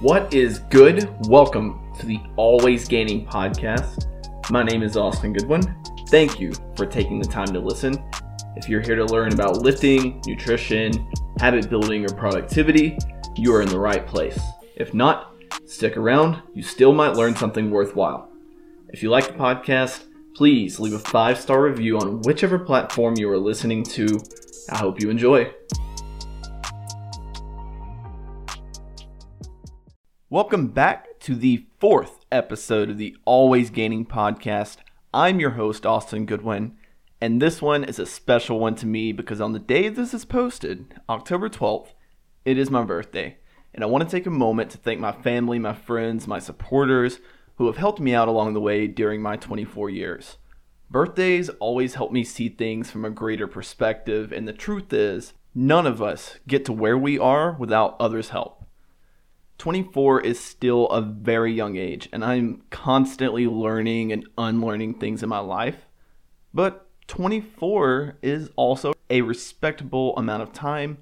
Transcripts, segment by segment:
What is good? Welcome to the Always Gaining podcast. My name is Austin Goodwin. Thank you for taking the time to listen. If you're here to learn about lifting, nutrition, habit building, or productivity, you are in the right place. If not, stick around, you still might learn something worthwhile. If you like the podcast, please leave a five star review on whichever platform you are listening to. I hope you enjoy. Welcome back to the fourth episode of the Always Gaining podcast. I'm your host, Austin Goodwin, and this one is a special one to me because on the day this is posted, October 12th, it is my birthday. And I want to take a moment to thank my family, my friends, my supporters who have helped me out along the way during my 24 years. Birthdays always help me see things from a greater perspective, and the truth is, none of us get to where we are without others' help. 24 is still a very young age, and I'm constantly learning and unlearning things in my life. But 24 is also a respectable amount of time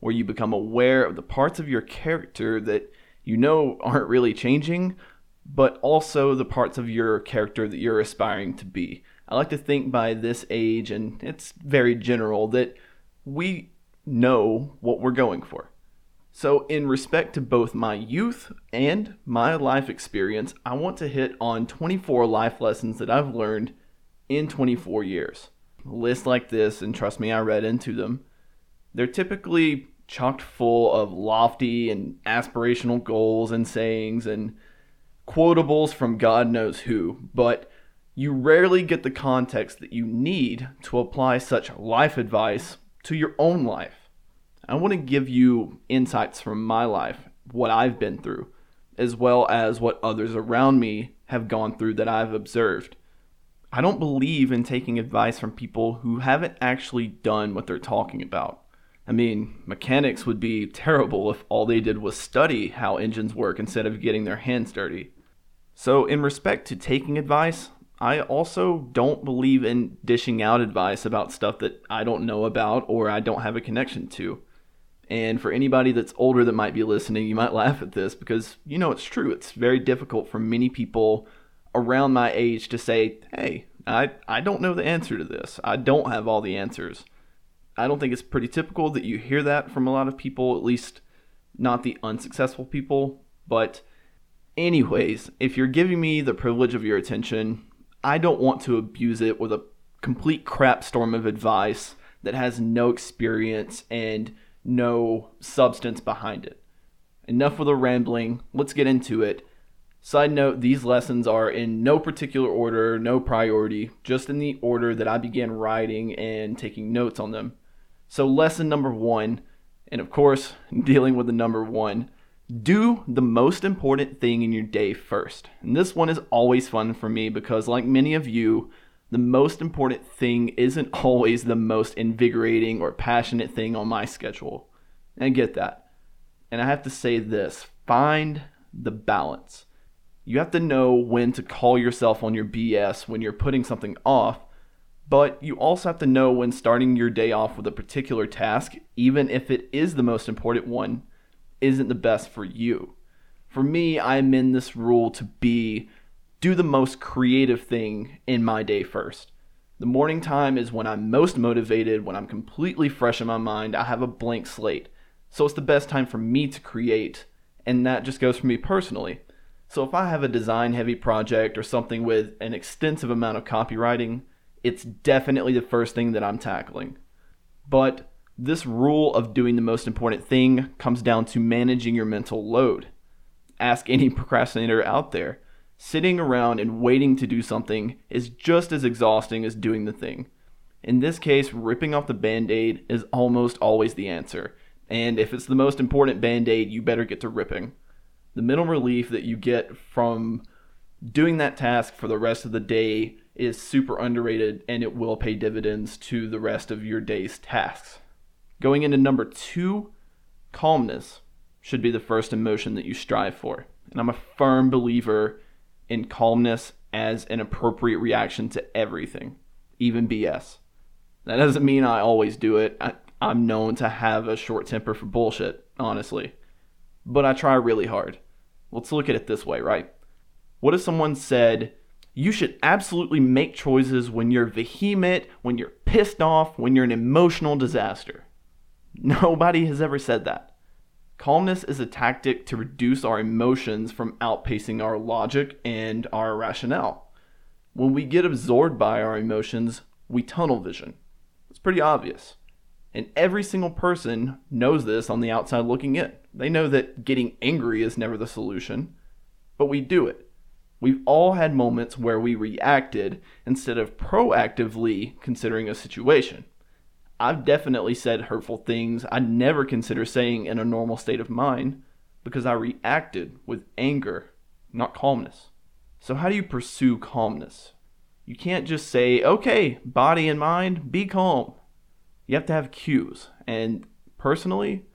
where you become aware of the parts of your character that you know aren't really changing, but also the parts of your character that you're aspiring to be. I like to think by this age, and it's very general, that we know what we're going for. So, in respect to both my youth and my life experience, I want to hit on 24 life lessons that I've learned in 24 years. A list like this, and trust me, I read into them, they're typically chocked full of lofty and aspirational goals and sayings and quotables from God knows who, but you rarely get the context that you need to apply such life advice to your own life. I want to give you insights from my life, what I've been through, as well as what others around me have gone through that I've observed. I don't believe in taking advice from people who haven't actually done what they're talking about. I mean, mechanics would be terrible if all they did was study how engines work instead of getting their hands dirty. So, in respect to taking advice, I also don't believe in dishing out advice about stuff that I don't know about or I don't have a connection to. And for anybody that's older that might be listening, you might laugh at this because you know it's true. It's very difficult for many people around my age to say, hey, I, I don't know the answer to this. I don't have all the answers. I don't think it's pretty typical that you hear that from a lot of people, at least not the unsuccessful people. But, anyways, if you're giving me the privilege of your attention, I don't want to abuse it with a complete crap storm of advice that has no experience and no substance behind it. Enough with the rambling, let's get into it. Side note, these lessons are in no particular order, no priority, just in the order that I began writing and taking notes on them. So, lesson number one, and of course, dealing with the number one, do the most important thing in your day first. And this one is always fun for me because, like many of you, the most important thing isn't always the most invigorating or passionate thing on my schedule. And I get that. And I have to say this find the balance. You have to know when to call yourself on your BS when you're putting something off, but you also have to know when starting your day off with a particular task, even if it is the most important one, isn't the best for you. For me, I'm in this rule to be do the most creative thing in my day first. The morning time is when I'm most motivated, when I'm completely fresh in my mind, I have a blank slate. So it's the best time for me to create, and that just goes for me personally. So if I have a design heavy project or something with an extensive amount of copywriting, it's definitely the first thing that I'm tackling. But this rule of doing the most important thing comes down to managing your mental load. Ask any procrastinator out there sitting around and waiting to do something is just as exhausting as doing the thing. In this case, ripping off the band aid is almost always the answer. And if it's the most important band aid, you better get to ripping. The mental relief that you get from doing that task for the rest of the day is super underrated and it will pay dividends to the rest of your day's tasks. Going into number two, calmness should be the first emotion that you strive for. And I'm a firm believer in calmness as an appropriate reaction to everything, even BS. That doesn't mean I always do it. I, I'm known to have a short temper for bullshit, honestly. But I try really hard. Let's look at it this way, right? What if someone said, you should absolutely make choices when you're vehement, when you're pissed off, when you're an emotional disaster? Nobody has ever said that. Calmness is a tactic to reduce our emotions from outpacing our logic and our rationale. When we get absorbed by our emotions, we tunnel vision. It's pretty obvious. And every single person knows this on the outside looking in. They know that getting angry is never the solution, but we do it. We've all had moments where we reacted instead of proactively considering a situation. I've definitely said hurtful things I'd never consider saying in a normal state of mind because I reacted with anger, not calmness. So, how do you pursue calmness? You can't just say, okay, body and mind, be calm. You have to have cues. And personally,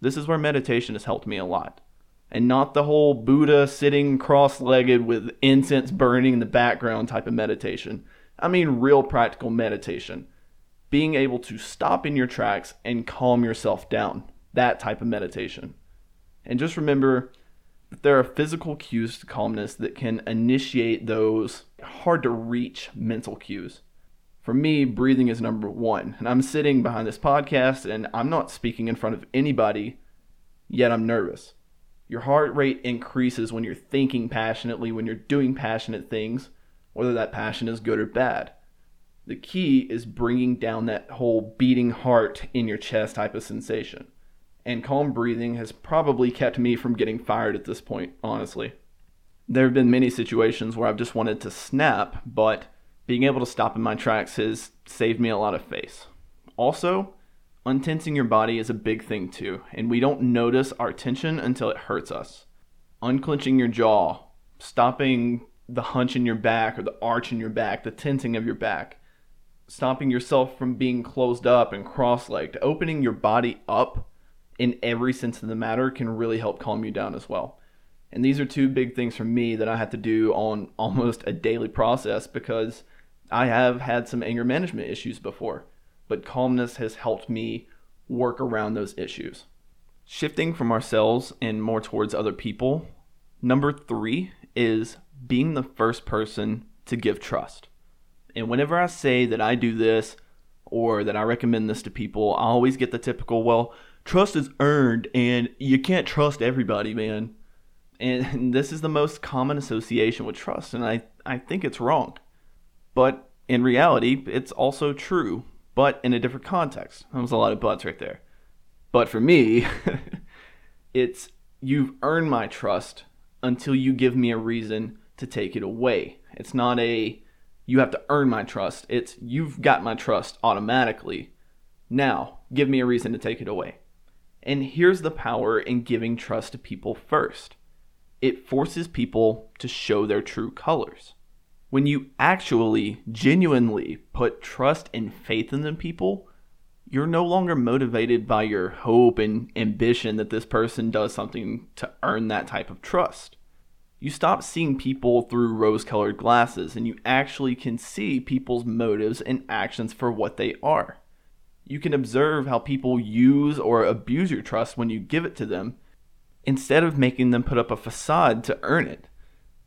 this is where meditation has helped me a lot. And not the whole Buddha sitting cross legged with incense burning in the background type of meditation. I mean, real practical meditation. Being able to stop in your tracks and calm yourself down. That type of meditation. And just remember that there are physical cues to calmness that can initiate those hard to reach mental cues. For me, breathing is number one. And I'm sitting behind this podcast and I'm not speaking in front of anybody, yet I'm nervous. Your heart rate increases when you're thinking passionately, when you're doing passionate things, whether that passion is good or bad. The key is bringing down that whole beating heart in your chest type of sensation. And calm breathing has probably kept me from getting fired at this point, honestly. There have been many situations where I've just wanted to snap, but being able to stop in my tracks has saved me a lot of face. Also, untensing your body is a big thing too, and we don't notice our tension until it hurts us. Unclenching your jaw, stopping the hunch in your back or the arch in your back, the tensing of your back, stopping yourself from being closed up and cross legged, opening your body up in every sense of the matter can really help calm you down as well. And these are two big things for me that I have to do on almost a daily process because I have had some anger management issues before, but calmness has helped me work around those issues. Shifting from ourselves and more towards other people, number three is being the first person to give trust. And whenever I say that I do this or that I recommend this to people, I always get the typical, well, trust is earned and you can't trust everybody, man. And this is the most common association with trust, and I, I think it's wrong. But in reality, it's also true, but in a different context. That was a lot of buts right there. But for me, it's you've earned my trust until you give me a reason to take it away. It's not a you have to earn my trust. It's you've got my trust automatically. Now, give me a reason to take it away. And here's the power in giving trust to people first it forces people to show their true colors. When you actually, genuinely put trust and faith in the people, you're no longer motivated by your hope and ambition that this person does something to earn that type of trust. You stop seeing people through rose colored glasses and you actually can see people's motives and actions for what they are. You can observe how people use or abuse your trust when you give it to them instead of making them put up a facade to earn it.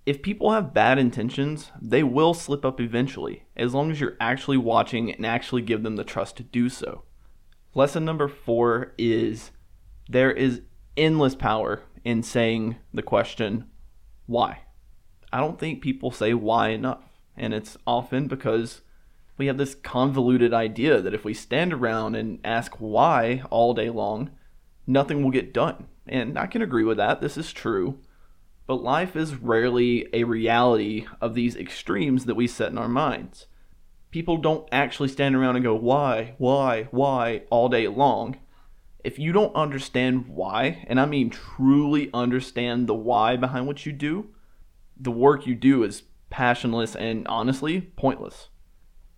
If people have bad intentions, they will slip up eventually, as long as you're actually watching and actually give them the trust to do so. Lesson number four is there is endless power in saying the question, why? I don't think people say why enough, and it's often because we have this convoluted idea that if we stand around and ask why all day long, nothing will get done. And I can agree with that. This is true. But life is rarely a reality of these extremes that we set in our minds. People don't actually stand around and go, why, why, why, all day long. If you don't understand why, and I mean truly understand the why behind what you do, the work you do is passionless and honestly pointless.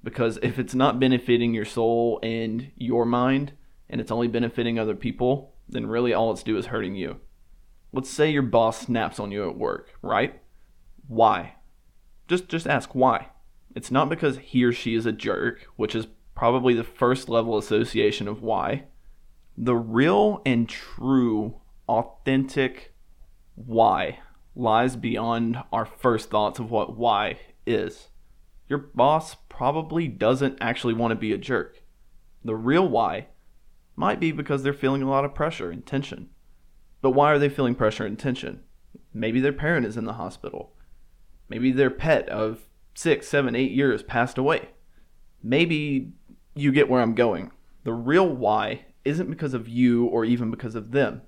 Because if it's not benefiting your soul and your mind, and it's only benefiting other people, then really all it's doing is hurting you. Let's say your boss snaps on you at work, right? Why? Just just ask why. It's not because he or she is a jerk, which is probably the first level association of why. The real and true authentic why lies beyond our first thoughts of what why is. Your boss probably doesn't actually want to be a jerk. The real why might be because they're feeling a lot of pressure and tension. But why are they feeling pressure and tension? Maybe their parent is in the hospital. Maybe their pet of six, seven, eight years passed away. Maybe you get where I'm going. The real why isn't because of you or even because of them.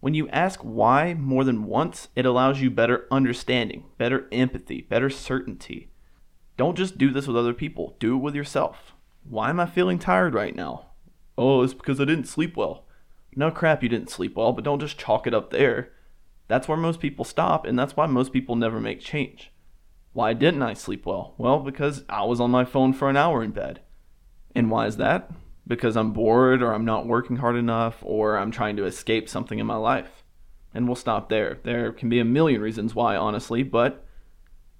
When you ask why more than once, it allows you better understanding, better empathy, better certainty. Don't just do this with other people, do it with yourself. Why am I feeling tired right now? Oh, it's because I didn't sleep well. No crap, you didn't sleep well, but don't just chalk it up there. That's where most people stop, and that's why most people never make change. Why didn't I sleep well? Well, because I was on my phone for an hour in bed. And why is that? Because I'm bored, or I'm not working hard enough, or I'm trying to escape something in my life. And we'll stop there. There can be a million reasons why, honestly, but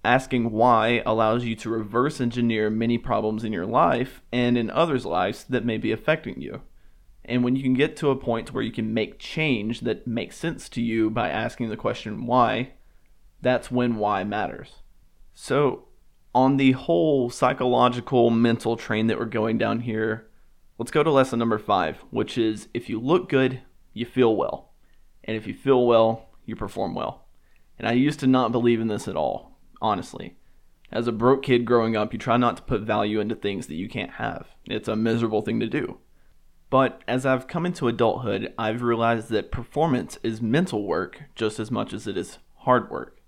asking why allows you to reverse engineer many problems in your life and in others' lives that may be affecting you. And when you can get to a point where you can make change that makes sense to you by asking the question why, that's when why matters. So, on the whole psychological mental train that we're going down here, let's go to lesson number five, which is if you look good, you feel well. And if you feel well, you perform well. And I used to not believe in this at all, honestly. As a broke kid growing up, you try not to put value into things that you can't have. It's a miserable thing to do. But as I've come into adulthood, I've realized that performance is mental work just as much as it is hard work.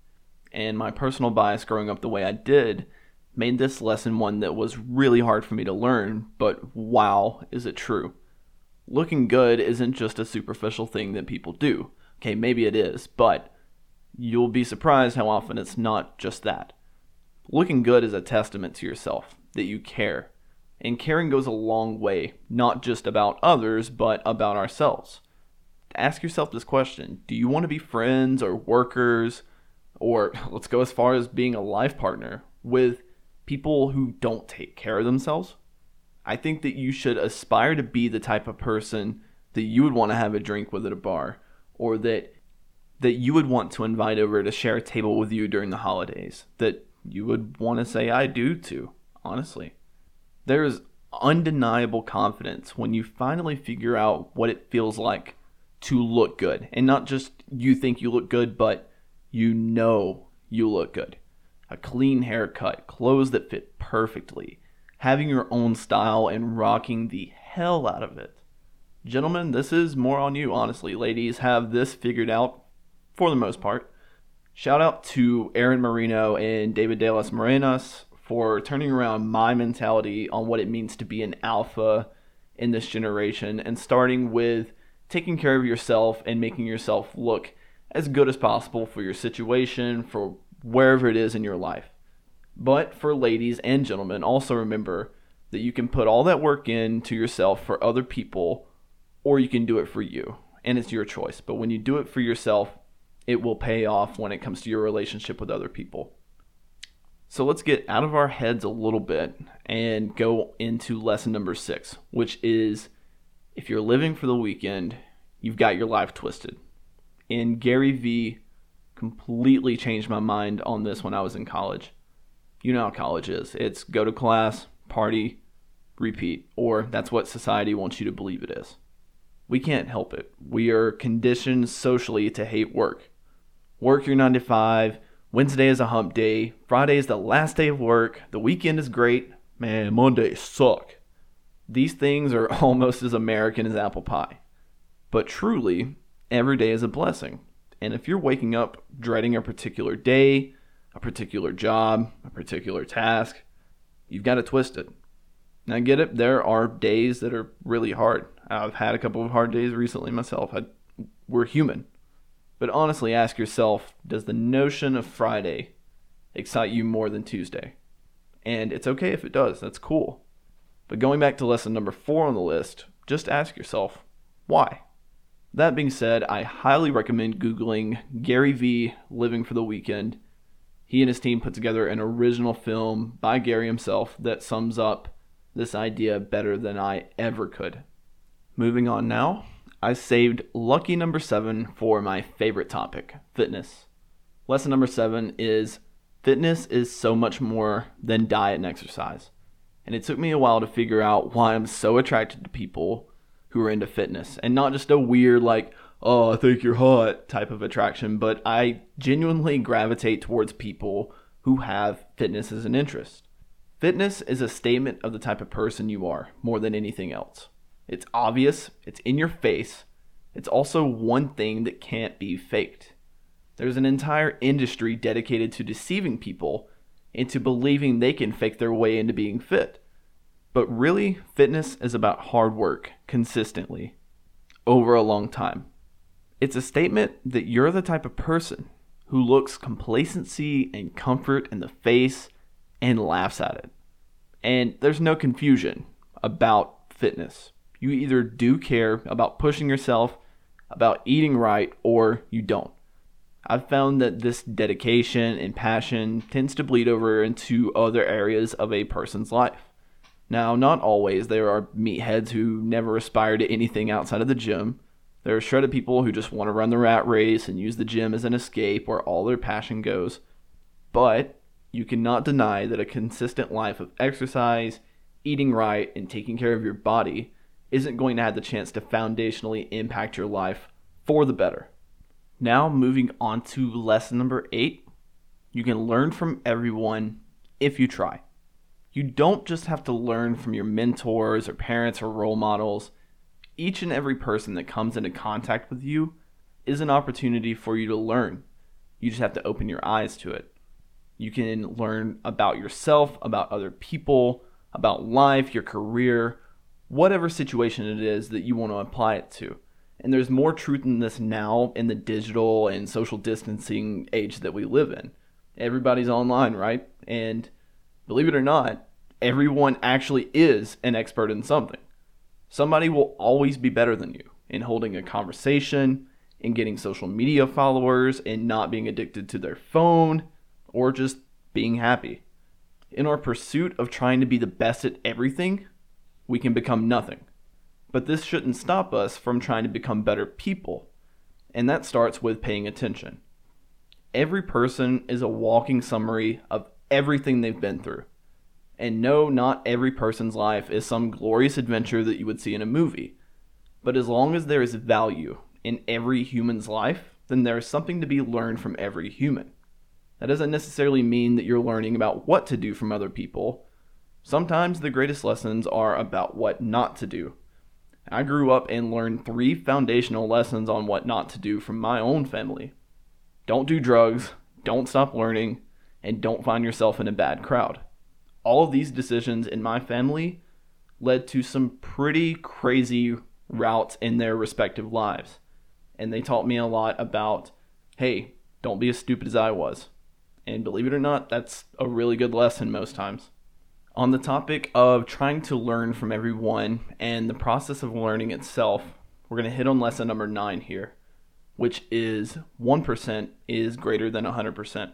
And my personal bias growing up the way I did made this lesson one that was really hard for me to learn, but wow, is it true. Looking good isn't just a superficial thing that people do. Okay, maybe it is, but you'll be surprised how often it's not just that. Looking good is a testament to yourself, that you care, and caring goes a long way, not just about others, but about ourselves. Ask yourself this question Do you want to be friends or workers, or let's go as far as being a life partner with people who don't take care of themselves? I think that you should aspire to be the type of person that you would want to have a drink with at a bar, or that that you would want to invite over to share a table with you during the holidays, that you would want to say I do to, honestly. There's undeniable confidence when you finally figure out what it feels like to look good. And not just you think you look good, but you know you look good. A clean haircut, clothes that fit perfectly, having your own style and rocking the hell out of it. Gentlemen, this is more on you, honestly. Ladies have this figured out for the most part. Shout out to Aaron Marino and David De Las Morenas for turning around my mentality on what it means to be an alpha in this generation and starting with taking care of yourself and making yourself look as good as possible for your situation, for wherever it is in your life. But for ladies and gentlemen, also remember that you can put all that work into yourself for other people or you can do it for you. And it's your choice. But when you do it for yourself, it will pay off when it comes to your relationship with other people. So let's get out of our heads a little bit and go into lesson number six, which is if you're living for the weekend, you've got your life twisted. And Gary Vee completely changed my mind on this when I was in college. You know how college is it's go to class, party, repeat, or that's what society wants you to believe it is. We can't help it. We are conditioned socially to hate work. Work your nine to five Wednesday is a hump day. Friday is the last day of work. The weekend is great. Man, Mondays suck. These things are almost as American as apple pie. But truly, every day is a blessing. And if you're waking up dreading a particular day, a particular job, a particular task, you've got to twist it. Now, get it, there are days that are really hard. I've had a couple of hard days recently myself. I, we're human. But honestly, ask yourself does the notion of Friday excite you more than Tuesday? And it's okay if it does, that's cool. But going back to lesson number four on the list, just ask yourself why? That being said, I highly recommend Googling Gary Vee Living for the Weekend. He and his team put together an original film by Gary himself that sums up this idea better than I ever could. Moving on now, I saved lucky number seven for my favorite topic fitness. Lesson number seven is fitness is so much more than diet and exercise. And it took me a while to figure out why I'm so attracted to people who are into fitness and not just a weird, like, oh, I think you're hot type of attraction, but I genuinely gravitate towards people who have fitness as an interest. Fitness is a statement of the type of person you are more than anything else. It's obvious, it's in your face, it's also one thing that can't be faked. There's an entire industry dedicated to deceiving people into believing they can fake their way into being fit. But really, fitness is about hard work consistently over a long time. It's a statement that you're the type of person who looks complacency and comfort in the face and laughs at it. And there's no confusion about fitness. You either do care about pushing yourself, about eating right, or you don't. I've found that this dedication and passion tends to bleed over into other areas of a person's life. Now, not always. There are meatheads who never aspire to anything outside of the gym. There are shredded people who just want to run the rat race and use the gym as an escape where all their passion goes. But you cannot deny that a consistent life of exercise, eating right, and taking care of your body isn't going to have the chance to foundationally impact your life for the better. Now, moving on to lesson number eight you can learn from everyone if you try. You don't just have to learn from your mentors or parents or role models. Each and every person that comes into contact with you is an opportunity for you to learn. You just have to open your eyes to it. You can learn about yourself, about other people, about life, your career, whatever situation it is that you want to apply it to. And there's more truth in this now in the digital and social distancing age that we live in. Everybody's online, right? And believe it or not, everyone actually is an expert in something. Somebody will always be better than you in holding a conversation, in getting social media followers, in not being addicted to their phone, or just being happy. In our pursuit of trying to be the best at everything, we can become nothing. But this shouldn't stop us from trying to become better people. And that starts with paying attention. Every person is a walking summary of everything they've been through. And no, not every person's life is some glorious adventure that you would see in a movie. But as long as there is value in every human's life, then there is something to be learned from every human. That doesn't necessarily mean that you're learning about what to do from other people. Sometimes the greatest lessons are about what not to do. I grew up and learned three foundational lessons on what not to do from my own family. Don't do drugs, don't stop learning, and don't find yourself in a bad crowd. All of these decisions in my family led to some pretty crazy routes in their respective lives. And they taught me a lot about hey, don't be as stupid as I was. And believe it or not, that's a really good lesson most times. On the topic of trying to learn from everyone and the process of learning itself, we're going to hit on lesson number nine here, which is 1% is greater than 100%.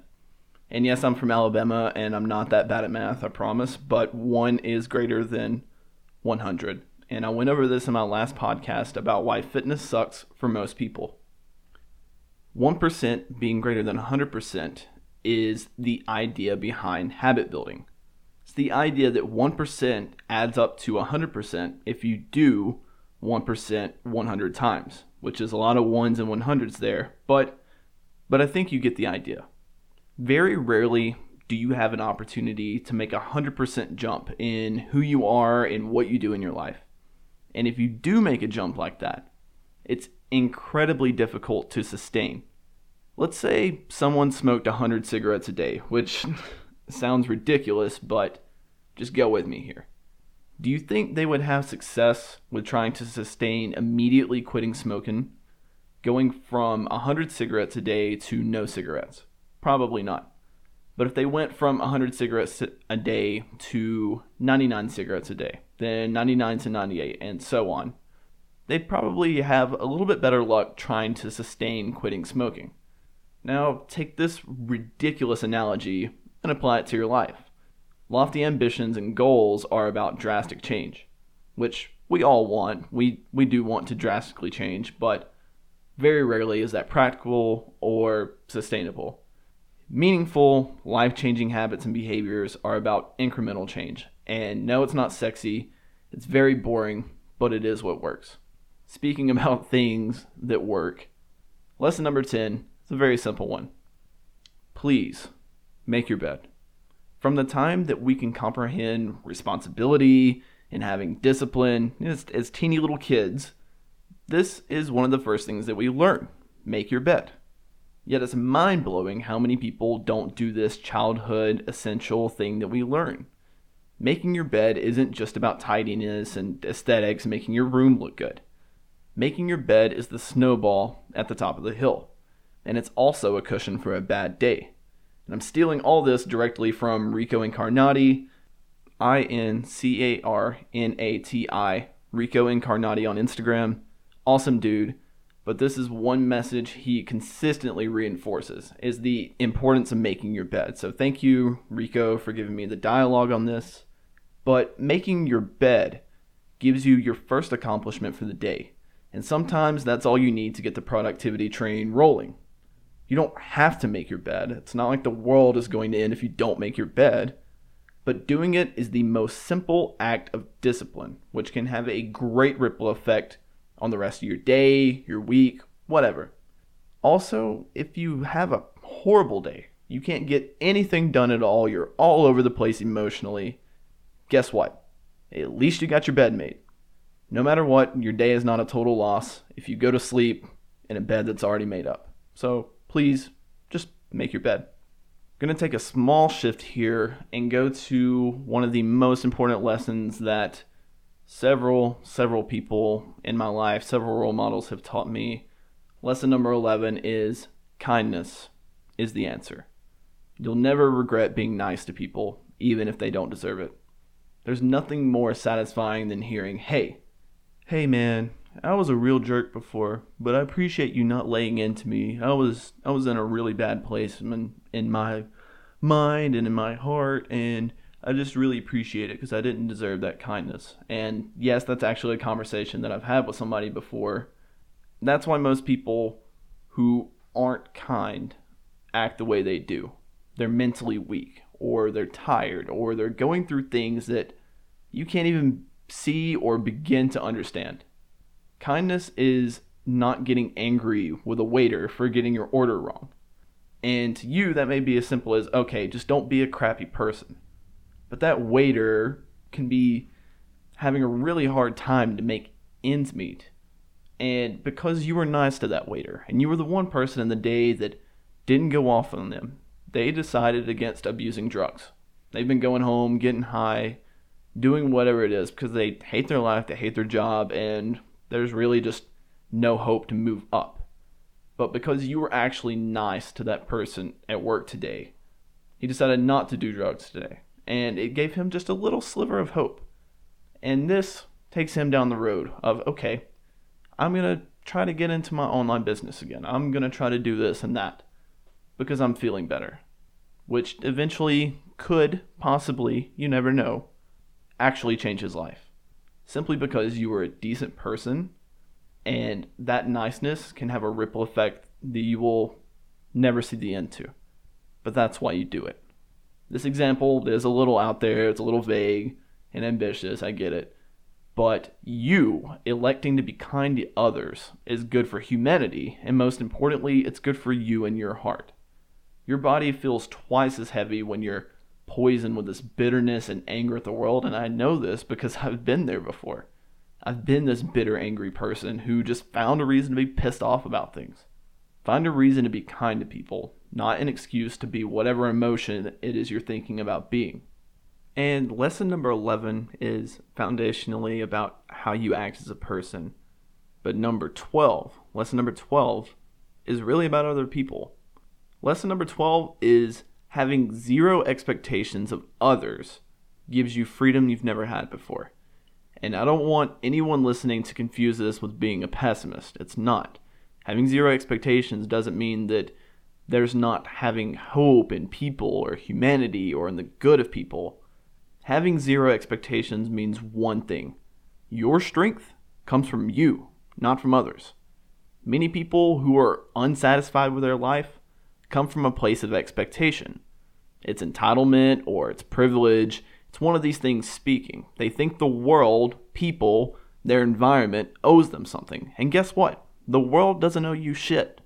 And yes, I'm from Alabama and I'm not that bad at math, I promise, but 1 is greater than 100. And I went over this in my last podcast about why fitness sucks for most people. 1% being greater than 100% is the idea behind habit building. It's the idea that 1% adds up to 100% if you do 1% 100 times, which is a lot of ones and 100s there, but but I think you get the idea. Very rarely do you have an opportunity to make a 100% jump in who you are and what you do in your life. And if you do make a jump like that, it's incredibly difficult to sustain. Let's say someone smoked 100 cigarettes a day, which sounds ridiculous, but just go with me here. Do you think they would have success with trying to sustain immediately quitting smoking, going from 100 cigarettes a day to no cigarettes? Probably not. But if they went from 100 cigarettes a day to 99 cigarettes a day, then 99 to 98, and so on, they'd probably have a little bit better luck trying to sustain quitting smoking. Now, take this ridiculous analogy and apply it to your life. Lofty ambitions and goals are about drastic change, which we all want. We, we do want to drastically change, but very rarely is that practical or sustainable. Meaningful, life changing habits and behaviors are about incremental change. And no, it's not sexy, it's very boring, but it is what works. Speaking about things that work, lesson number 10 is a very simple one. Please make your bed. From the time that we can comprehend responsibility and having discipline as, as teeny little kids, this is one of the first things that we learn make your bed. Yet it's mind blowing how many people don't do this childhood essential thing that we learn. Making your bed isn't just about tidiness and aesthetics and making your room look good. Making your bed is the snowball at the top of the hill, and it's also a cushion for a bad day. And I'm stealing all this directly from Rico Incarnati, I N C A R N A T I, Rico Incarnati on Instagram. Awesome dude. But this is one message he consistently reinforces is the importance of making your bed. So thank you, Rico, for giving me the dialogue on this. But making your bed gives you your first accomplishment for the day. And sometimes that's all you need to get the productivity train rolling. You don't have to make your bed. It's not like the world is going to end if you don't make your bed. But doing it is the most simple act of discipline, which can have a great ripple effect on the rest of your day, your week, whatever. Also, if you have a horrible day, you can't get anything done at all, you're all over the place emotionally, guess what? At least you got your bed made. No matter what, your day is not a total loss if you go to sleep in a bed that's already made up. So please just make your bed. I'm to take a small shift here and go to one of the most important lessons that several, several people in my life, several role models have taught me. Lesson number 11 is kindness is the answer. You'll never regret being nice to people, even if they don't deserve it. There's nothing more satisfying than hearing, hey, hey man, I was a real jerk before, but I appreciate you not laying into me. I was I was in a really bad place in, in my mind and in my heart and I just really appreciate it because I didn't deserve that kindness. And yes, that's actually a conversation that I've had with somebody before. That's why most people who aren't kind act the way they do. They're mentally weak or they're tired or they're going through things that you can't even see or begin to understand. Kindness is not getting angry with a waiter for getting your order wrong. And to you, that may be as simple as, okay, just don't be a crappy person. But that waiter can be having a really hard time to make ends meet. And because you were nice to that waiter, and you were the one person in the day that didn't go off on them, they decided against abusing drugs. They've been going home, getting high, doing whatever it is because they hate their life, they hate their job, and there's really just no hope to move up. But because you were actually nice to that person at work today, he decided not to do drugs today. And it gave him just a little sliver of hope. And this takes him down the road of, okay, I'm going to try to get into my online business again. I'm going to try to do this and that because I'm feeling better. Which eventually could, possibly, you never know, actually change his life. Simply because you were a decent person, and that niceness can have a ripple effect that you will never see the end to. But that's why you do it. This example is a little out there, it's a little vague and ambitious, I get it. But you electing to be kind to others is good for humanity, and most importantly, it's good for you and your heart. Your body feels twice as heavy when you're poisoned with this bitterness and anger at the world. And I know this because I've been there before. I've been this bitter, angry person who just found a reason to be pissed off about things. Find a reason to be kind to people, not an excuse to be whatever emotion it is you're thinking about being. And lesson number 11 is foundationally about how you act as a person. But number 12, lesson number 12, is really about other people. Lesson number 12 is having zero expectations of others gives you freedom you've never had before. And I don't want anyone listening to confuse this with being a pessimist. It's not. Having zero expectations doesn't mean that there's not having hope in people or humanity or in the good of people. Having zero expectations means one thing your strength comes from you, not from others. Many people who are unsatisfied with their life come from a place of expectation. It's entitlement or it's privilege. It's one of these things speaking. They think the world, people, their environment owes them something. And guess what? The world doesn't owe you shit.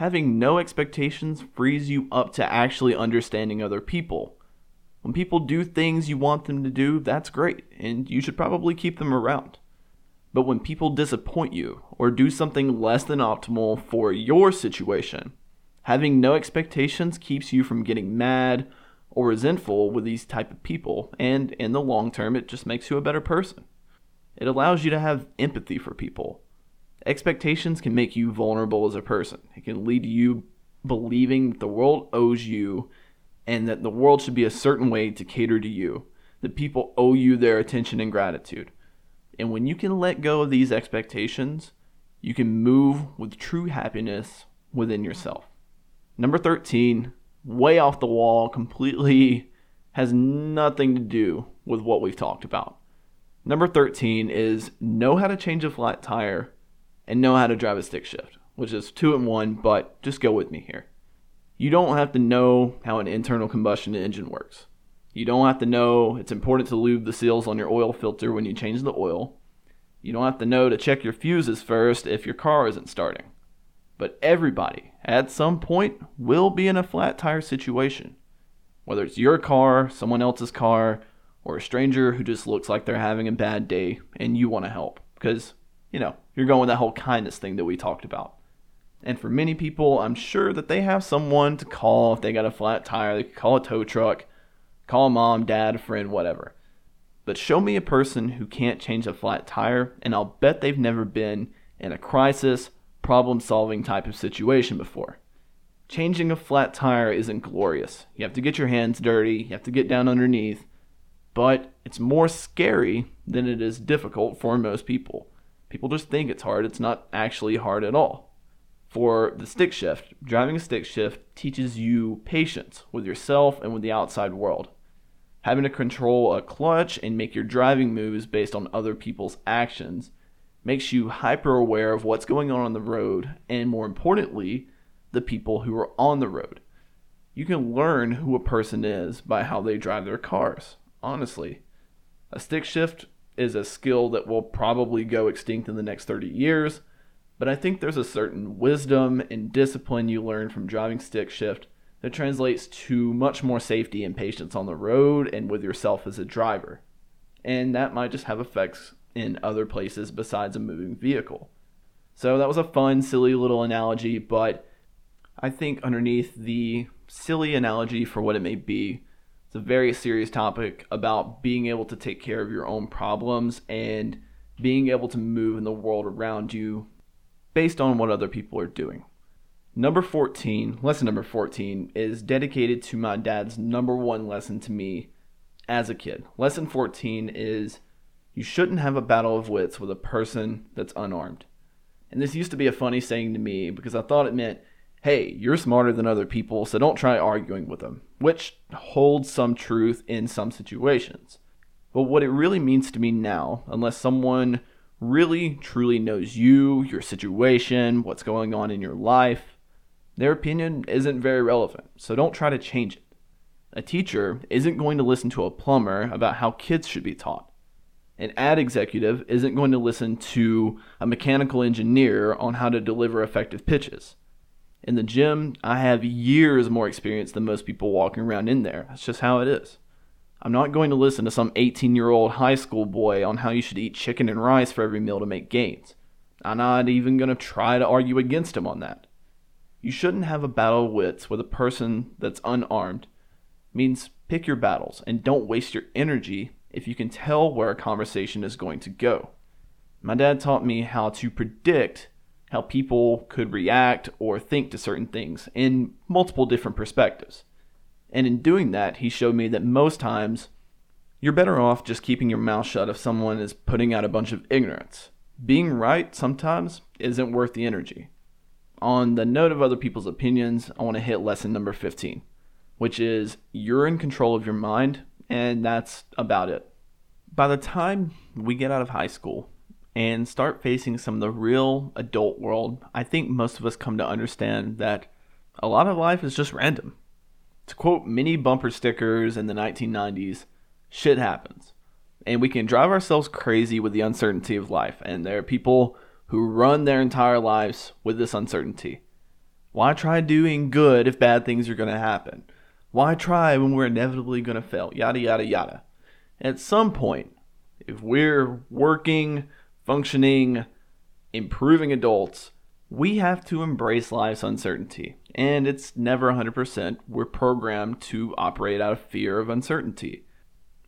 Having no expectations frees you up to actually understanding other people. When people do things you want them to do, that's great, and you should probably keep them around. But when people disappoint you or do something less than optimal for your situation, having no expectations keeps you from getting mad or resentful with these type of people, and in the long term it just makes you a better person. It allows you to have empathy for people. Expectations can make you vulnerable as a person. It can lead you believing that the world owes you and that the world should be a certain way to cater to you, that people owe you their attention and gratitude. And when you can let go of these expectations, you can move with true happiness within yourself. Number 13, way off the wall, completely has nothing to do with what we've talked about. Number 13 is know how to change a flat tire and know how to drive a stick shift, which is two in one, but just go with me here. You don't have to know how an internal combustion engine works. You don't have to know it's important to lube the seals on your oil filter when you change the oil. You don't have to know to check your fuses first if your car isn't starting. But everybody, at some point, will be in a flat tire situation. Whether it's your car, someone else's car, or a stranger who just looks like they're having a bad day and you want to help. Because, you know, you're going with that whole kindness thing that we talked about. And for many people, I'm sure that they have someone to call if they got a flat tire. They could call a tow truck, Call mom, dad, friend, whatever. But show me a person who can't change a flat tire, and I'll bet they've never been in a crisis, problem solving type of situation before. Changing a flat tire isn't glorious. You have to get your hands dirty, you have to get down underneath, but it's more scary than it is difficult for most people. People just think it's hard, it's not actually hard at all. For the stick shift, driving a stick shift teaches you patience with yourself and with the outside world. Having to control a clutch and make your driving moves based on other people's actions makes you hyper aware of what's going on on the road and more importantly the people who are on the road. You can learn who a person is by how they drive their cars honestly. A stick shift is a skill that will probably go extinct in the next 30 years but i think there's a certain wisdom and discipline you learn from driving stick shift that translates to much more safety and patience on the road and with yourself as a driver. And that might just have effects in other places besides a moving vehicle. So that was a fun, silly little analogy, but I think underneath the silly analogy for what it may be, it's a very serious topic about being able to take care of your own problems and being able to move in the world around you based on what other people are doing. Number 14, lesson number 14, is dedicated to my dad's number one lesson to me as a kid. Lesson 14 is you shouldn't have a battle of wits with a person that's unarmed. And this used to be a funny saying to me because I thought it meant, hey, you're smarter than other people, so don't try arguing with them, which holds some truth in some situations. But what it really means to me now, unless someone really truly knows you, your situation, what's going on in your life, their opinion isn't very relevant, so don't try to change it. A teacher isn't going to listen to a plumber about how kids should be taught. An ad executive isn't going to listen to a mechanical engineer on how to deliver effective pitches. In the gym, I have years more experience than most people walking around in there. That's just how it is. I'm not going to listen to some 18 year old high school boy on how you should eat chicken and rice for every meal to make gains. I'm not even going to try to argue against him on that. You shouldn't have a battle of wits with a person that's unarmed. It means pick your battles and don't waste your energy if you can tell where a conversation is going to go. My dad taught me how to predict how people could react or think to certain things in multiple different perspectives. And in doing that, he showed me that most times you're better off just keeping your mouth shut if someone is putting out a bunch of ignorance. Being right sometimes isn't worth the energy on the note of other people's opinions, I want to hit lesson number 15, which is you're in control of your mind, and that's about it. By the time we get out of high school and start facing some of the real adult world, I think most of us come to understand that a lot of life is just random. To quote many bumper stickers in the 1990s, shit happens. And we can drive ourselves crazy with the uncertainty of life, and there are people who run their entire lives with this uncertainty. Why try doing good if bad things are going to happen? Why try when we're inevitably going to fail? Yada, yada, yada. At some point, if we're working, functioning, improving adults, we have to embrace life's uncertainty. And it's never 100%. We're programmed to operate out of fear of uncertainty.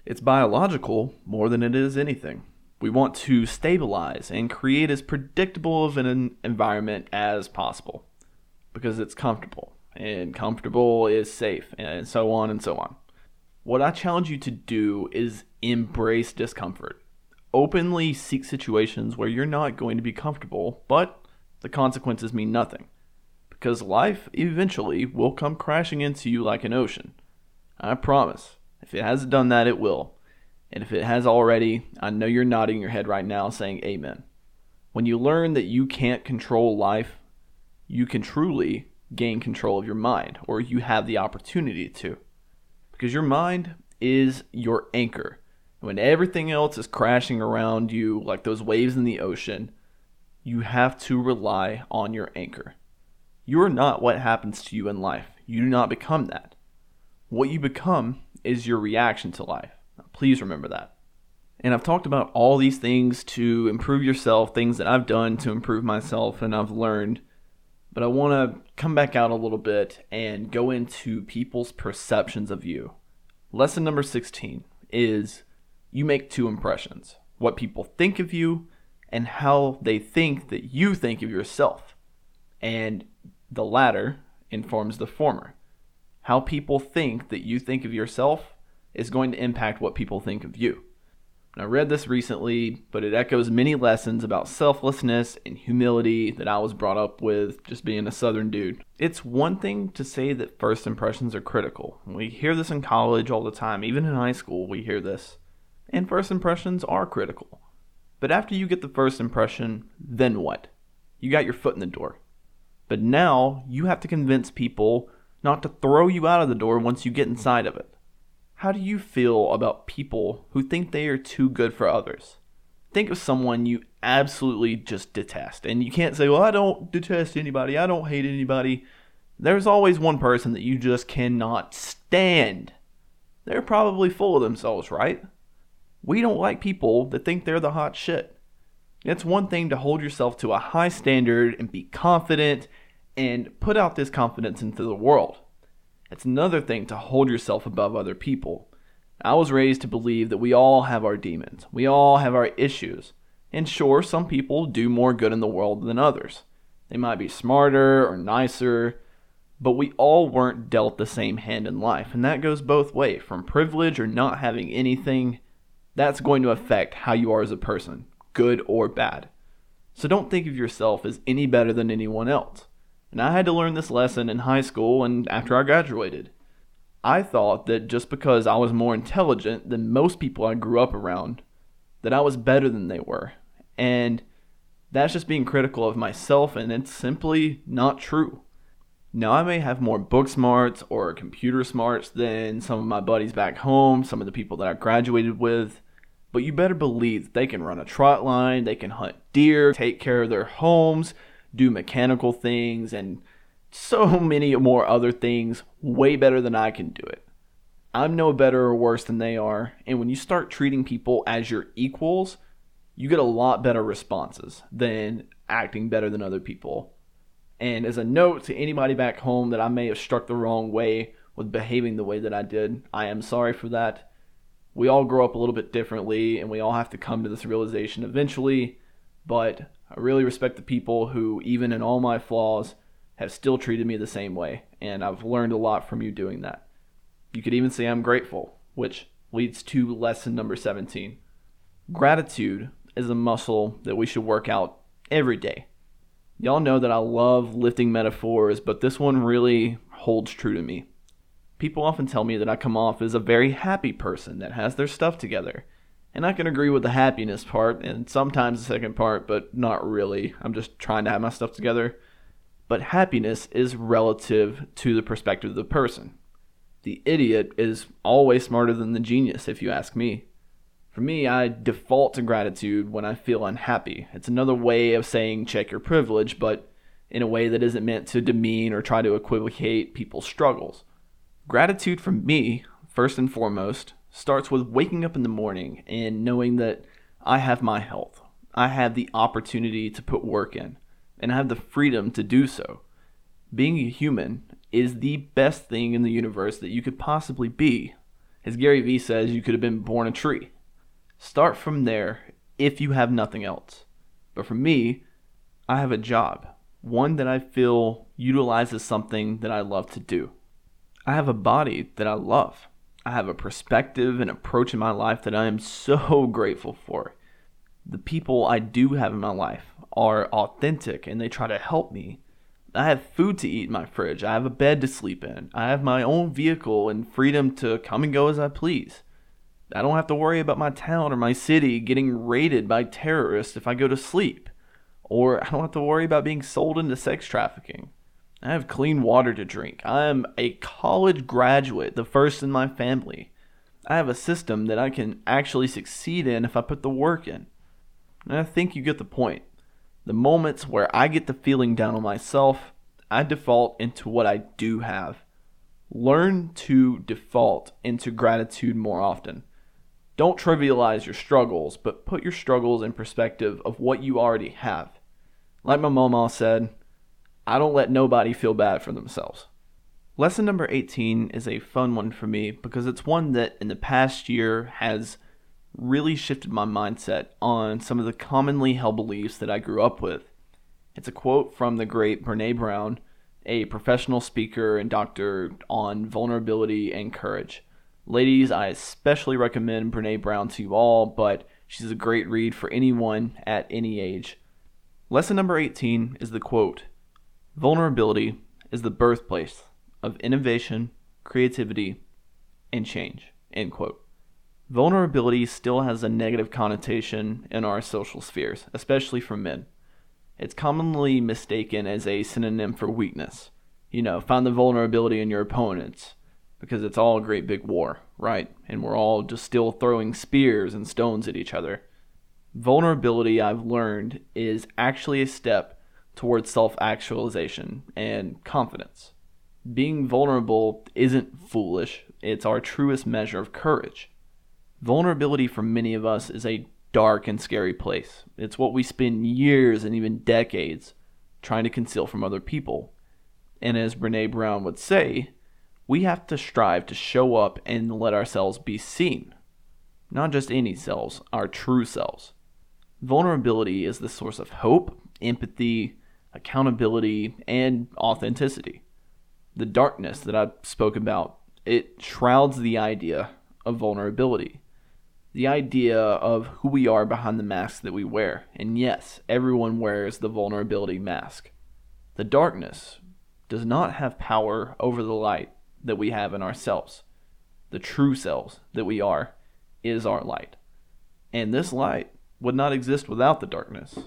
It's biological more than it is anything. We want to stabilize and create as predictable of an environment as possible because it's comfortable, and comfortable is safe, and so on and so on. What I challenge you to do is embrace discomfort. Openly seek situations where you're not going to be comfortable, but the consequences mean nothing. Because life eventually will come crashing into you like an ocean. I promise. If it hasn't done that, it will. And if it has already, I know you're nodding your head right now saying amen. When you learn that you can't control life, you can truly gain control of your mind, or you have the opportunity to. Because your mind is your anchor. When everything else is crashing around you like those waves in the ocean, you have to rely on your anchor. You are not what happens to you in life. You do not become that. What you become is your reaction to life. Please remember that. And I've talked about all these things to improve yourself, things that I've done to improve myself and I've learned. But I want to come back out a little bit and go into people's perceptions of you. Lesson number 16 is you make two impressions what people think of you and how they think that you think of yourself. And the latter informs the former. How people think that you think of yourself is going to impact what people think of you. I read this recently, but it echoes many lessons about selflessness and humility that I was brought up with just being a southern dude. It's one thing to say that first impressions are critical. We hear this in college all the time, even in high school, we hear this. And first impressions are critical. But after you get the first impression, then what? You got your foot in the door. But now you have to convince people not to throw you out of the door once you get inside of it. How do you feel about people who think they are too good for others? Think of someone you absolutely just detest. And you can't say, well, I don't detest anybody, I don't hate anybody. There's always one person that you just cannot stand. They're probably full of themselves, right? We don't like people that think they're the hot shit. It's one thing to hold yourself to a high standard and be confident and put out this confidence into the world. It's another thing to hold yourself above other people. I was raised to believe that we all have our demons, we all have our issues. And sure, some people do more good in the world than others. They might be smarter or nicer, but we all weren't dealt the same hand in life, and that goes both ways. From privilege or not having anything, that's going to affect how you are as a person, good or bad. So don't think of yourself as any better than anyone else. And I had to learn this lesson in high school and after I graduated. I thought that just because I was more intelligent than most people I grew up around, that I was better than they were. And that's just being critical of myself, and it's simply not true. Now, I may have more book smarts or computer smarts than some of my buddies back home, some of the people that I graduated with, but you better believe they can run a trot line, they can hunt deer, take care of their homes, do mechanical things, and so many more other things way better than I can do it. I'm no better or worse than they are, and when you start treating people as your equals, you get a lot better responses than acting better than other people. And as a note to anybody back home that I may have struck the wrong way with behaving the way that I did, I am sorry for that. We all grow up a little bit differently, and we all have to come to this realization eventually. But I really respect the people who, even in all my flaws, have still treated me the same way, and I've learned a lot from you doing that. You could even say I'm grateful, which leads to lesson number 17. Gratitude is a muscle that we should work out every day. Y'all know that I love lifting metaphors, but this one really holds true to me. People often tell me that I come off as a very happy person that has their stuff together. And I can agree with the happiness part and sometimes the second part, but not really. I'm just trying to have my stuff together. but happiness is relative to the perspective of the person. The idiot is always smarter than the genius, if you ask me. For me, I default to gratitude when I feel unhappy. It's another way of saying check your privilege, but in a way that isn't meant to demean or try to equivocate people's struggles. Gratitude for me, first and foremost, starts with waking up in the morning and knowing that I have my health. I have the opportunity to put work in, and I have the freedom to do so. Being a human is the best thing in the universe that you could possibly be. As Gary Vee says, you could have been born a tree. Start from there if you have nothing else. But for me, I have a job, one that I feel utilizes something that I love to do. I have a body that I love. I have a perspective and approach in my life that I am so grateful for. The people I do have in my life are authentic and they try to help me. I have food to eat in my fridge. I have a bed to sleep in. I have my own vehicle and freedom to come and go as I please. I don't have to worry about my town or my city getting raided by terrorists if I go to sleep. Or I don't have to worry about being sold into sex trafficking. I have clean water to drink. I am a college graduate, the first in my family. I have a system that I can actually succeed in if I put the work in. And I think you get the point. The moments where I get the feeling down on myself, I default into what I do have. Learn to default into gratitude more often. Don't trivialize your struggles, but put your struggles in perspective of what you already have. Like my mama said, I don't let nobody feel bad for themselves. Lesson number 18 is a fun one for me because it's one that in the past year has really shifted my mindset on some of the commonly held beliefs that I grew up with. It's a quote from the great Brene Brown, a professional speaker and doctor on vulnerability and courage. Ladies, I especially recommend Brene Brown to you all, but she's a great read for anyone at any age. Lesson number 18 is the quote Vulnerability is the birthplace of innovation, creativity, and change. End quote. Vulnerability still has a negative connotation in our social spheres, especially for men. It's commonly mistaken as a synonym for weakness. You know, find the vulnerability in your opponents because it's all a great big war, right? And we're all just still throwing spears and stones at each other. Vulnerability, I've learned, is actually a step towards self actualization and confidence. Being vulnerable isn't foolish, it's our truest measure of courage. Vulnerability for many of us is a dark and scary place. It's what we spend years and even decades trying to conceal from other people. And as Brene Brown would say, we have to strive to show up and let ourselves be seen. Not just any selves, our true selves. Vulnerability is the source of hope, empathy, accountability, and authenticity. The darkness that I spoke about, it shrouds the idea of vulnerability. The idea of who we are behind the mask that we wear. And yes, everyone wears the vulnerability mask. The darkness does not have power over the light that we have in ourselves. The true selves that we are is our light. And this light would not exist without the darkness.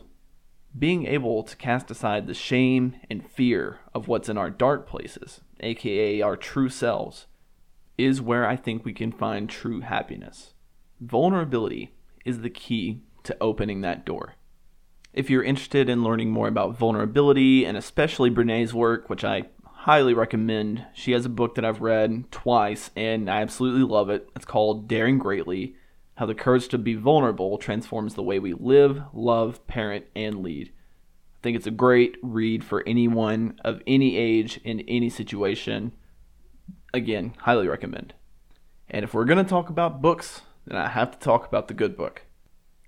Being able to cast aside the shame and fear of what's in our dark places, aka our true selves, is where I think we can find true happiness. Vulnerability is the key to opening that door. If you're interested in learning more about vulnerability and especially Brene's work, which I highly recommend. She has a book that I've read twice and I absolutely love it. It's called Daring Greatly How the Courage to Be Vulnerable Transforms the Way We Live, Love, Parent, and Lead. I think it's a great read for anyone of any age in any situation. Again, highly recommend. And if we're going to talk about books, then I have to talk about the good book.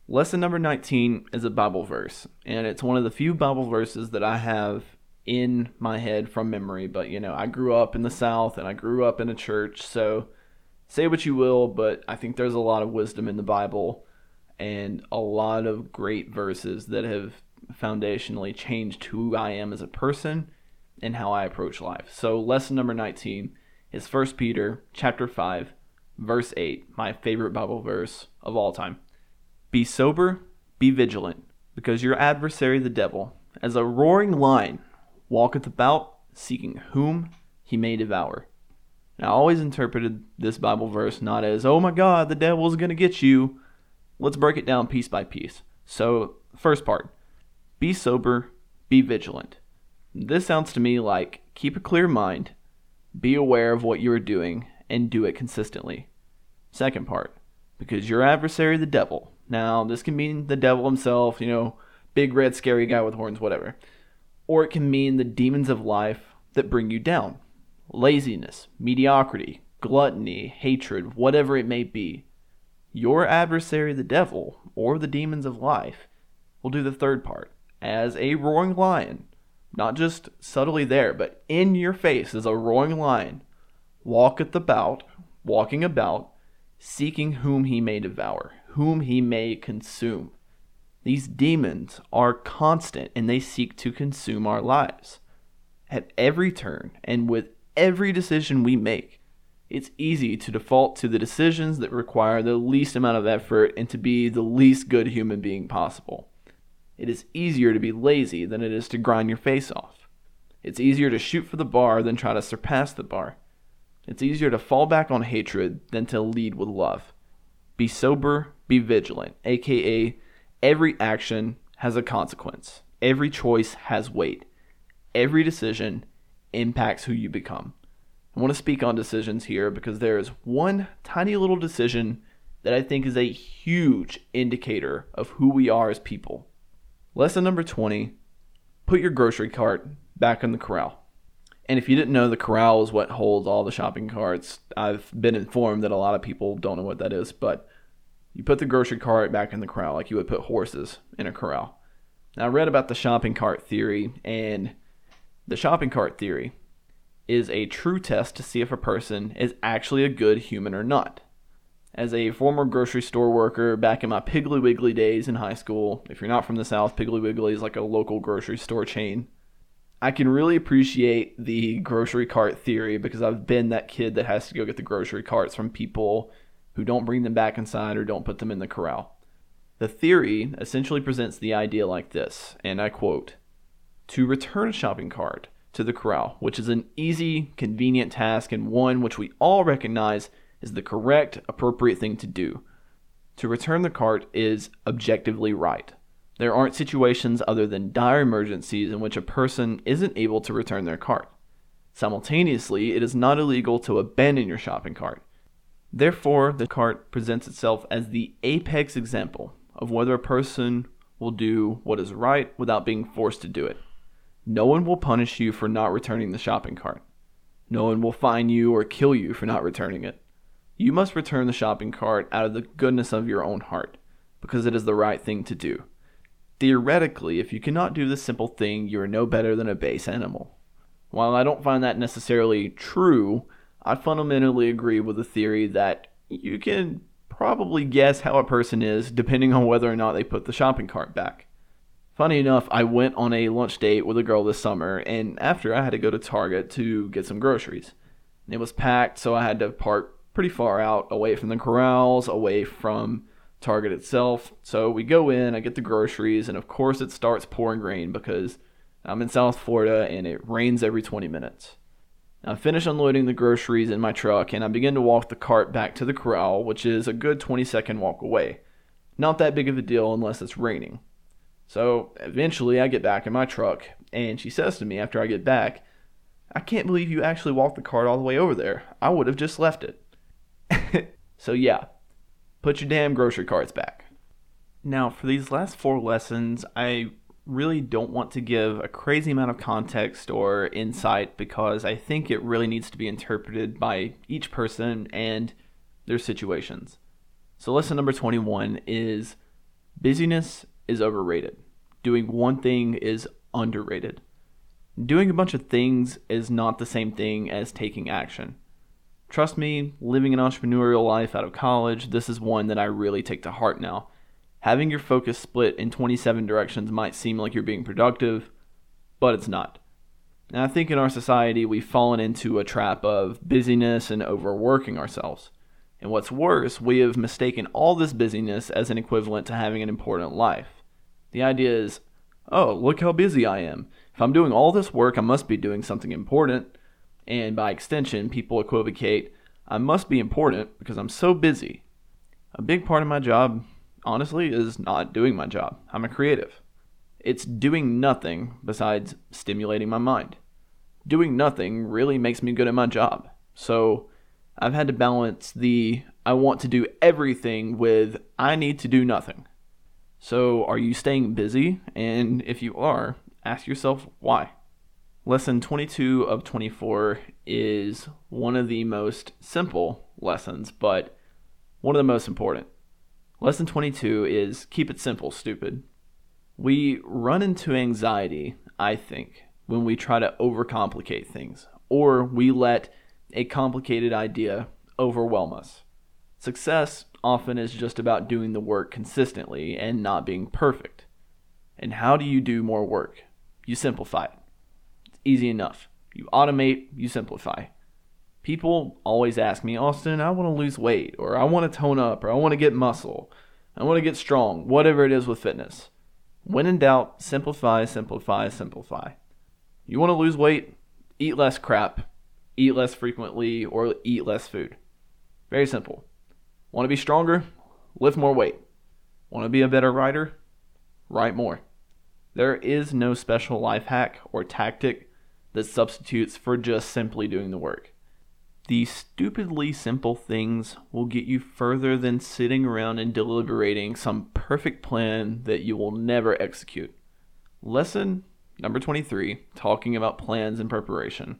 Lesson number 19 is a Bible verse, and it's one of the few Bible verses that I have in my head from memory, but you know, I grew up in the South and I grew up in a church, so say what you will, but I think there's a lot of wisdom in the Bible and a lot of great verses that have foundationally changed who I am as a person and how I approach life. So lesson number 19 is 1 Peter chapter 5 verse 8, my favorite Bible verse of all time. Be sober, be vigilant, because your adversary the devil, as a roaring lion walketh about, seeking whom he may devour. Now, I always interpreted this Bible verse not as, oh my God, the devil's going to get you. Let's break it down piece by piece. So, first part be sober, be vigilant. This sounds to me like keep a clear mind, be aware of what you are doing, and do it consistently. Second part, because your adversary, the devil. Now, this can mean the devil himself, you know, big red scary guy with horns, whatever. Or it can mean the demons of life that bring you down laziness, mediocrity, gluttony, hatred, whatever it may be. Your adversary, the devil, or the demons of life, will do the third part as a roaring lion, not just subtly there, but in your face as a roaring lion, walketh about, walking about, seeking whom he may devour, whom he may consume. These demons are constant and they seek to consume our lives. At every turn and with every decision we make, it's easy to default to the decisions that require the least amount of effort and to be the least good human being possible. It is easier to be lazy than it is to grind your face off. It's easier to shoot for the bar than try to surpass the bar. It's easier to fall back on hatred than to lead with love. Be sober, be vigilant, aka, every action has a consequence. Every choice has weight. Every decision impacts who you become. I want to speak on decisions here because there is one tiny little decision that I think is a huge indicator of who we are as people. Lesson number 20 put your grocery cart back in the corral. And if you didn't know, the corral is what holds all the shopping carts. I've been informed that a lot of people don't know what that is, but you put the grocery cart back in the corral like you would put horses in a corral. Now, I read about the shopping cart theory, and the shopping cart theory is a true test to see if a person is actually a good human or not. As a former grocery store worker back in my Piggly Wiggly days in high school, if you're not from the South, Piggly Wiggly is like a local grocery store chain. I can really appreciate the grocery cart theory because I've been that kid that has to go get the grocery carts from people who don't bring them back inside or don't put them in the corral. The theory essentially presents the idea like this, and I quote To return a shopping cart to the corral, which is an easy, convenient task and one which we all recognize is the correct, appropriate thing to do. To return the cart is objectively right. There aren't situations other than dire emergencies in which a person isn't able to return their cart. Simultaneously, it is not illegal to abandon your shopping cart. Therefore, the cart presents itself as the apex example of whether a person will do what is right without being forced to do it. No one will punish you for not returning the shopping cart. No one will fine you or kill you for not returning it. You must return the shopping cart out of the goodness of your own heart, because it is the right thing to do. Theoretically, if you cannot do this simple thing, you are no better than a base animal. While I don't find that necessarily true, I fundamentally agree with the theory that you can probably guess how a person is depending on whether or not they put the shopping cart back. Funny enough, I went on a lunch date with a girl this summer, and after I had to go to Target to get some groceries. It was packed, so I had to park pretty far out, away from the corrals, away from Target itself. So we go in, I get the groceries, and of course it starts pouring rain because I'm in South Florida and it rains every 20 minutes. I finish unloading the groceries in my truck and I begin to walk the cart back to the corral, which is a good 20 second walk away. Not that big of a deal unless it's raining. So eventually I get back in my truck and she says to me after I get back, I can't believe you actually walked the cart all the way over there. I would have just left it. so yeah, Put your damn grocery carts back. Now, for these last four lessons, I really don't want to give a crazy amount of context or insight because I think it really needs to be interpreted by each person and their situations. So, lesson number 21 is busyness is overrated. Doing one thing is underrated. Doing a bunch of things is not the same thing as taking action. Trust me, living an entrepreneurial life out of college, this is one that I really take to heart now. Having your focus split in 27 directions might seem like you're being productive, but it's not. And I think in our society, we've fallen into a trap of busyness and overworking ourselves. And what's worse, we have mistaken all this busyness as an equivalent to having an important life. The idea is, oh, look how busy I am. If I'm doing all this work, I must be doing something important. And by extension, people equivocate, I must be important because I'm so busy. A big part of my job, honestly, is not doing my job. I'm a creative. It's doing nothing besides stimulating my mind. Doing nothing really makes me good at my job. So I've had to balance the I want to do everything with I need to do nothing. So are you staying busy? And if you are, ask yourself why. Lesson 22 of 24 is one of the most simple lessons, but one of the most important. Lesson 22 is keep it simple, stupid. We run into anxiety, I think, when we try to overcomplicate things, or we let a complicated idea overwhelm us. Success often is just about doing the work consistently and not being perfect. And how do you do more work? You simplify it. It's easy enough. You automate, you simplify. People always ask me, Austin, I want to lose weight, or I want to tone up, or I want to get muscle, I want to get strong, whatever it is with fitness. When in doubt, simplify, simplify, simplify. You want to lose weight? Eat less crap, eat less frequently, or eat less food. Very simple. Want to be stronger? Lift more weight. Want to be a better writer? Write more. There is no special life hack or tactic that substitutes for just simply doing the work. These stupidly simple things will get you further than sitting around and deliberating some perfect plan that you will never execute. Lesson number 23 talking about plans and preparation.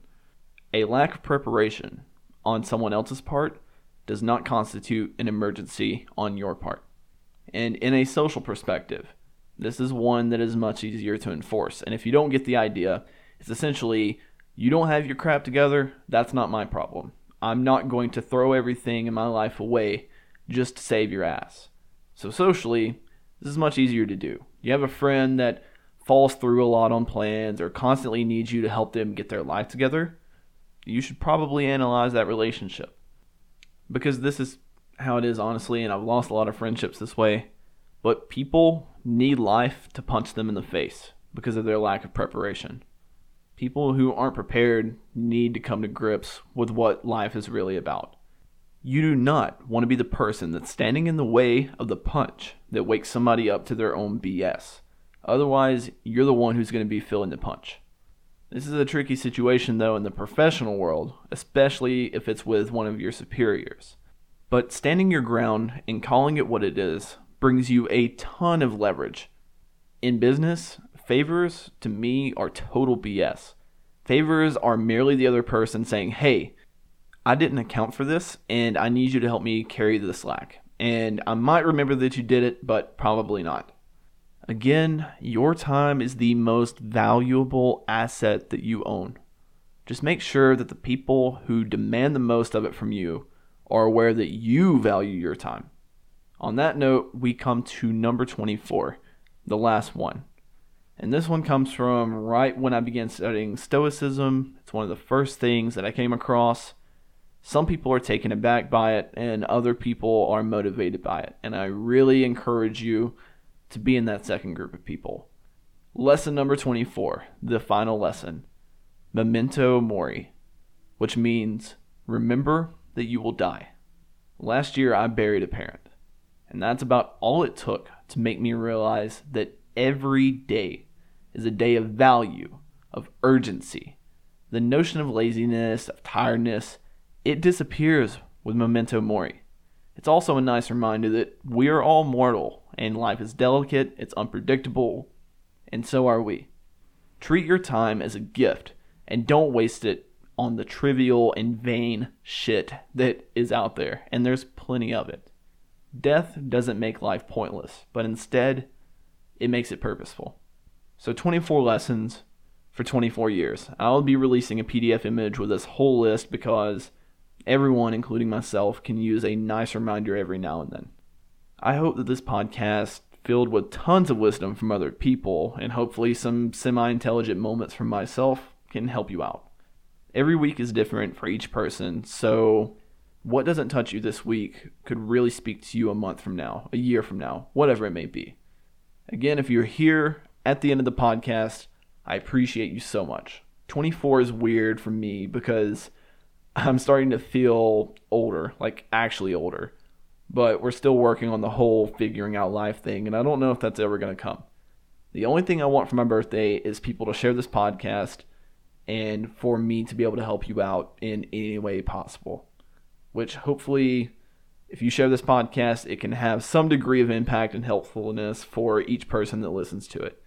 A lack of preparation on someone else's part does not constitute an emergency on your part. And in a social perspective, this is one that is much easier to enforce. And if you don't get the idea, it's essentially you don't have your crap together, that's not my problem. I'm not going to throw everything in my life away just to save your ass. So, socially, this is much easier to do. You have a friend that falls through a lot on plans or constantly needs you to help them get their life together. You should probably analyze that relationship. Because this is how it is, honestly, and I've lost a lot of friendships this way. But people need life to punch them in the face because of their lack of preparation. People who aren't prepared need to come to grips with what life is really about. You do not want to be the person that's standing in the way of the punch that wakes somebody up to their own BS. Otherwise, you're the one who's going to be feeling the punch. This is a tricky situation, though, in the professional world, especially if it's with one of your superiors. But standing your ground and calling it what it is brings you a ton of leverage. In business, favors to me are total BS. Favors are merely the other person saying, hey, I didn't account for this and I need you to help me carry the slack. And I might remember that you did it, but probably not. Again, your time is the most valuable asset that you own. Just make sure that the people who demand the most of it from you are aware that you value your time. On that note, we come to number 24, the last one. And this one comes from right when I began studying Stoicism. It's one of the first things that I came across. Some people are taken aback by it, and other people are motivated by it. And I really encourage you to be in that second group of people. Lesson number 24, the final lesson Memento Mori, which means remember that you will die. Last year, I buried a parent, and that's about all it took to make me realize that every day is a day of value, of urgency. The notion of laziness, of tiredness, it disappears with memento mori. It's also a nice reminder that we are all mortal and life is delicate, it's unpredictable, and so are we. Treat your time as a gift and don't waste it on the trivial and vain shit that is out there, and there's plenty of it. Death doesn't make life pointless, but instead, it makes it purposeful. So 24 lessons for 24 years. I'll be releasing a PDF image with this whole list because everyone, including myself, can use a nice reminder every now and then. I hope that this podcast, filled with tons of wisdom from other people and hopefully some semi intelligent moments from myself, can help you out. Every week is different for each person, so what doesn't touch you this week could really speak to you a month from now, a year from now, whatever it may be. Again, if you're here at the end of the podcast, I appreciate you so much. 24 is weird for me because I'm starting to feel older, like actually older. But we're still working on the whole figuring out life thing, and I don't know if that's ever going to come. The only thing I want for my birthday is people to share this podcast and for me to be able to help you out in any way possible. Which hopefully, if you share this podcast, it can have some degree of impact and helpfulness for each person that listens to it.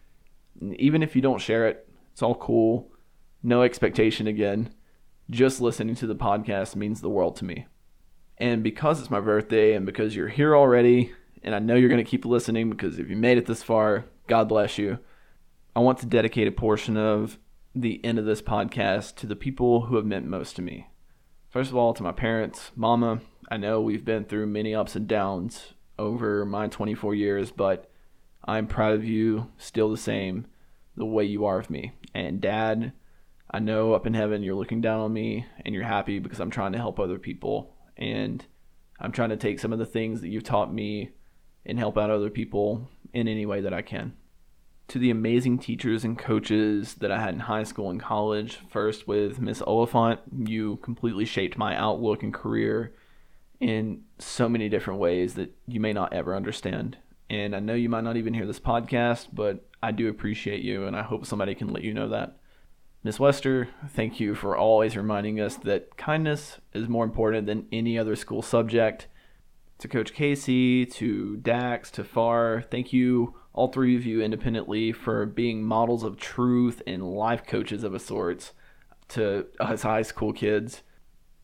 Even if you don't share it, it's all cool. No expectation again. Just listening to the podcast means the world to me. And because it's my birthday and because you're here already, and I know you're going to keep listening because if you made it this far, God bless you. I want to dedicate a portion of the end of this podcast to the people who have meant most to me. First of all, to my parents, Mama. I know we've been through many ups and downs over my 24 years, but I'm proud of you still the same, the way you are with me. And Dad, I know up in heaven you're looking down on me and you're happy because I'm trying to help other people. And I'm trying to take some of the things that you've taught me and help out other people in any way that I can to the amazing teachers and coaches that I had in high school and college. First, with Miss Oliphant, you completely shaped my outlook and career in so many different ways that you may not ever understand. And I know you might not even hear this podcast, but I do appreciate you, and I hope somebody can let you know that. Miss Wester, thank you for always reminding us that kindness is more important than any other school subject. To Coach Casey, to Dax, to Far, thank you all three of you independently for being models of truth and life coaches of a sorts to us high school kids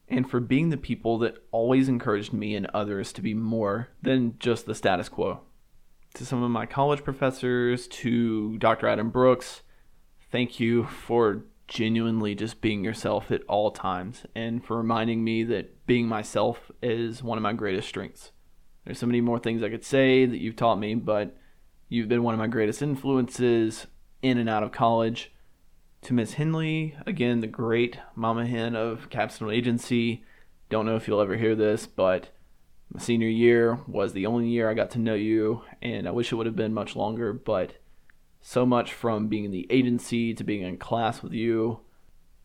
and for being the people that always encouraged me and others to be more than just the status quo. To some of my college professors, to Dr. Adam Brooks, thank you for genuinely just being yourself at all times and for reminding me that being myself is one of my greatest strengths. There's so many more things I could say that you've taught me, but You've been one of my greatest influences in and out of college. To Miss Henley, again, the great mama hen of Capstone Agency. Don't know if you'll ever hear this, but my senior year was the only year I got to know you, and I wish it would have been much longer, but so much from being in the agency to being in class with you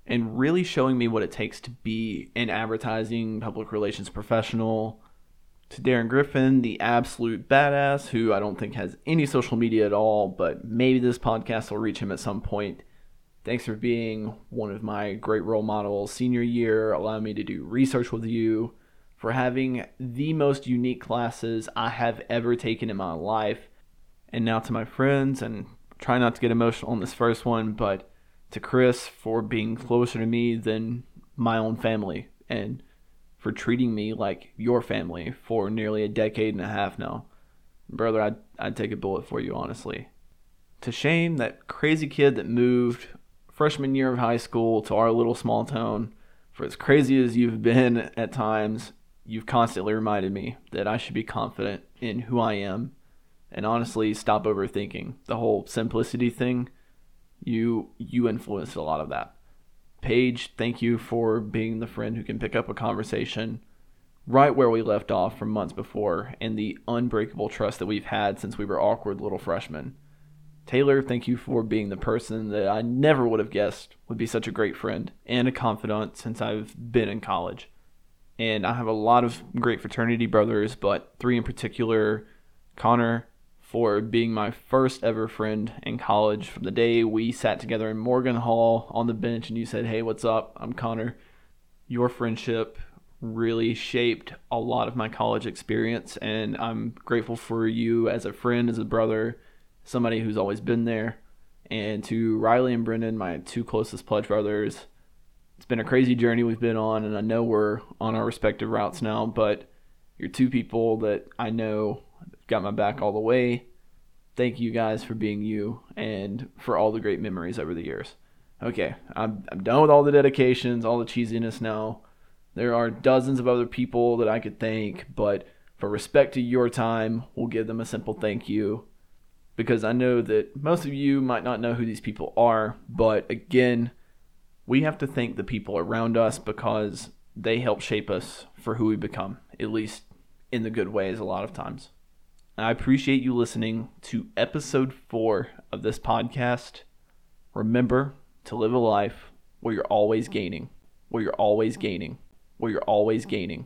and really showing me what it takes to be an advertising public relations professional. To Darren Griffin, the absolute badass, who I don't think has any social media at all, but maybe this podcast will reach him at some point. Thanks for being one of my great role models. Senior year, allowing me to do research with you, for having the most unique classes I have ever taken in my life. And now to my friends, and try not to get emotional on this first one, but to Chris for being closer to me than my own family. And for treating me like your family for nearly a decade and a half now. Brother, I'd, I'd take a bullet for you, honestly. To Shane, that crazy kid that moved freshman year of high school to our little small town, for as crazy as you've been at times, you've constantly reminded me that I should be confident in who I am and honestly stop overthinking the whole simplicity thing. You you influenced a lot of that. Paige, thank you for being the friend who can pick up a conversation right where we left off from months before and the unbreakable trust that we've had since we were awkward little freshmen. Taylor, thank you for being the person that I never would have guessed would be such a great friend and a confidant since I've been in college. And I have a lot of great fraternity brothers, but three in particular Connor, for being my first ever friend in college from the day we sat together in Morgan Hall on the bench and you said, Hey, what's up? I'm Connor. Your friendship really shaped a lot of my college experience, and I'm grateful for you as a friend, as a brother, somebody who's always been there. And to Riley and Brendan, my two closest pledge brothers, it's been a crazy journey we've been on, and I know we're on our respective routes now, but you're two people that I know got my back all the way. Thank you guys for being you and for all the great memories over the years. Okay, I'm, I'm done with all the dedications, all the cheesiness now. There are dozens of other people that I could thank, but for respect to your time, we'll give them a simple thank you. Because I know that most of you might not know who these people are, but again, we have to thank the people around us because they help shape us for who we become, at least in the good ways a lot of times. I appreciate you listening to episode four of this podcast. Remember to live a life where you're always gaining, where you're always gaining, where you're always gaining.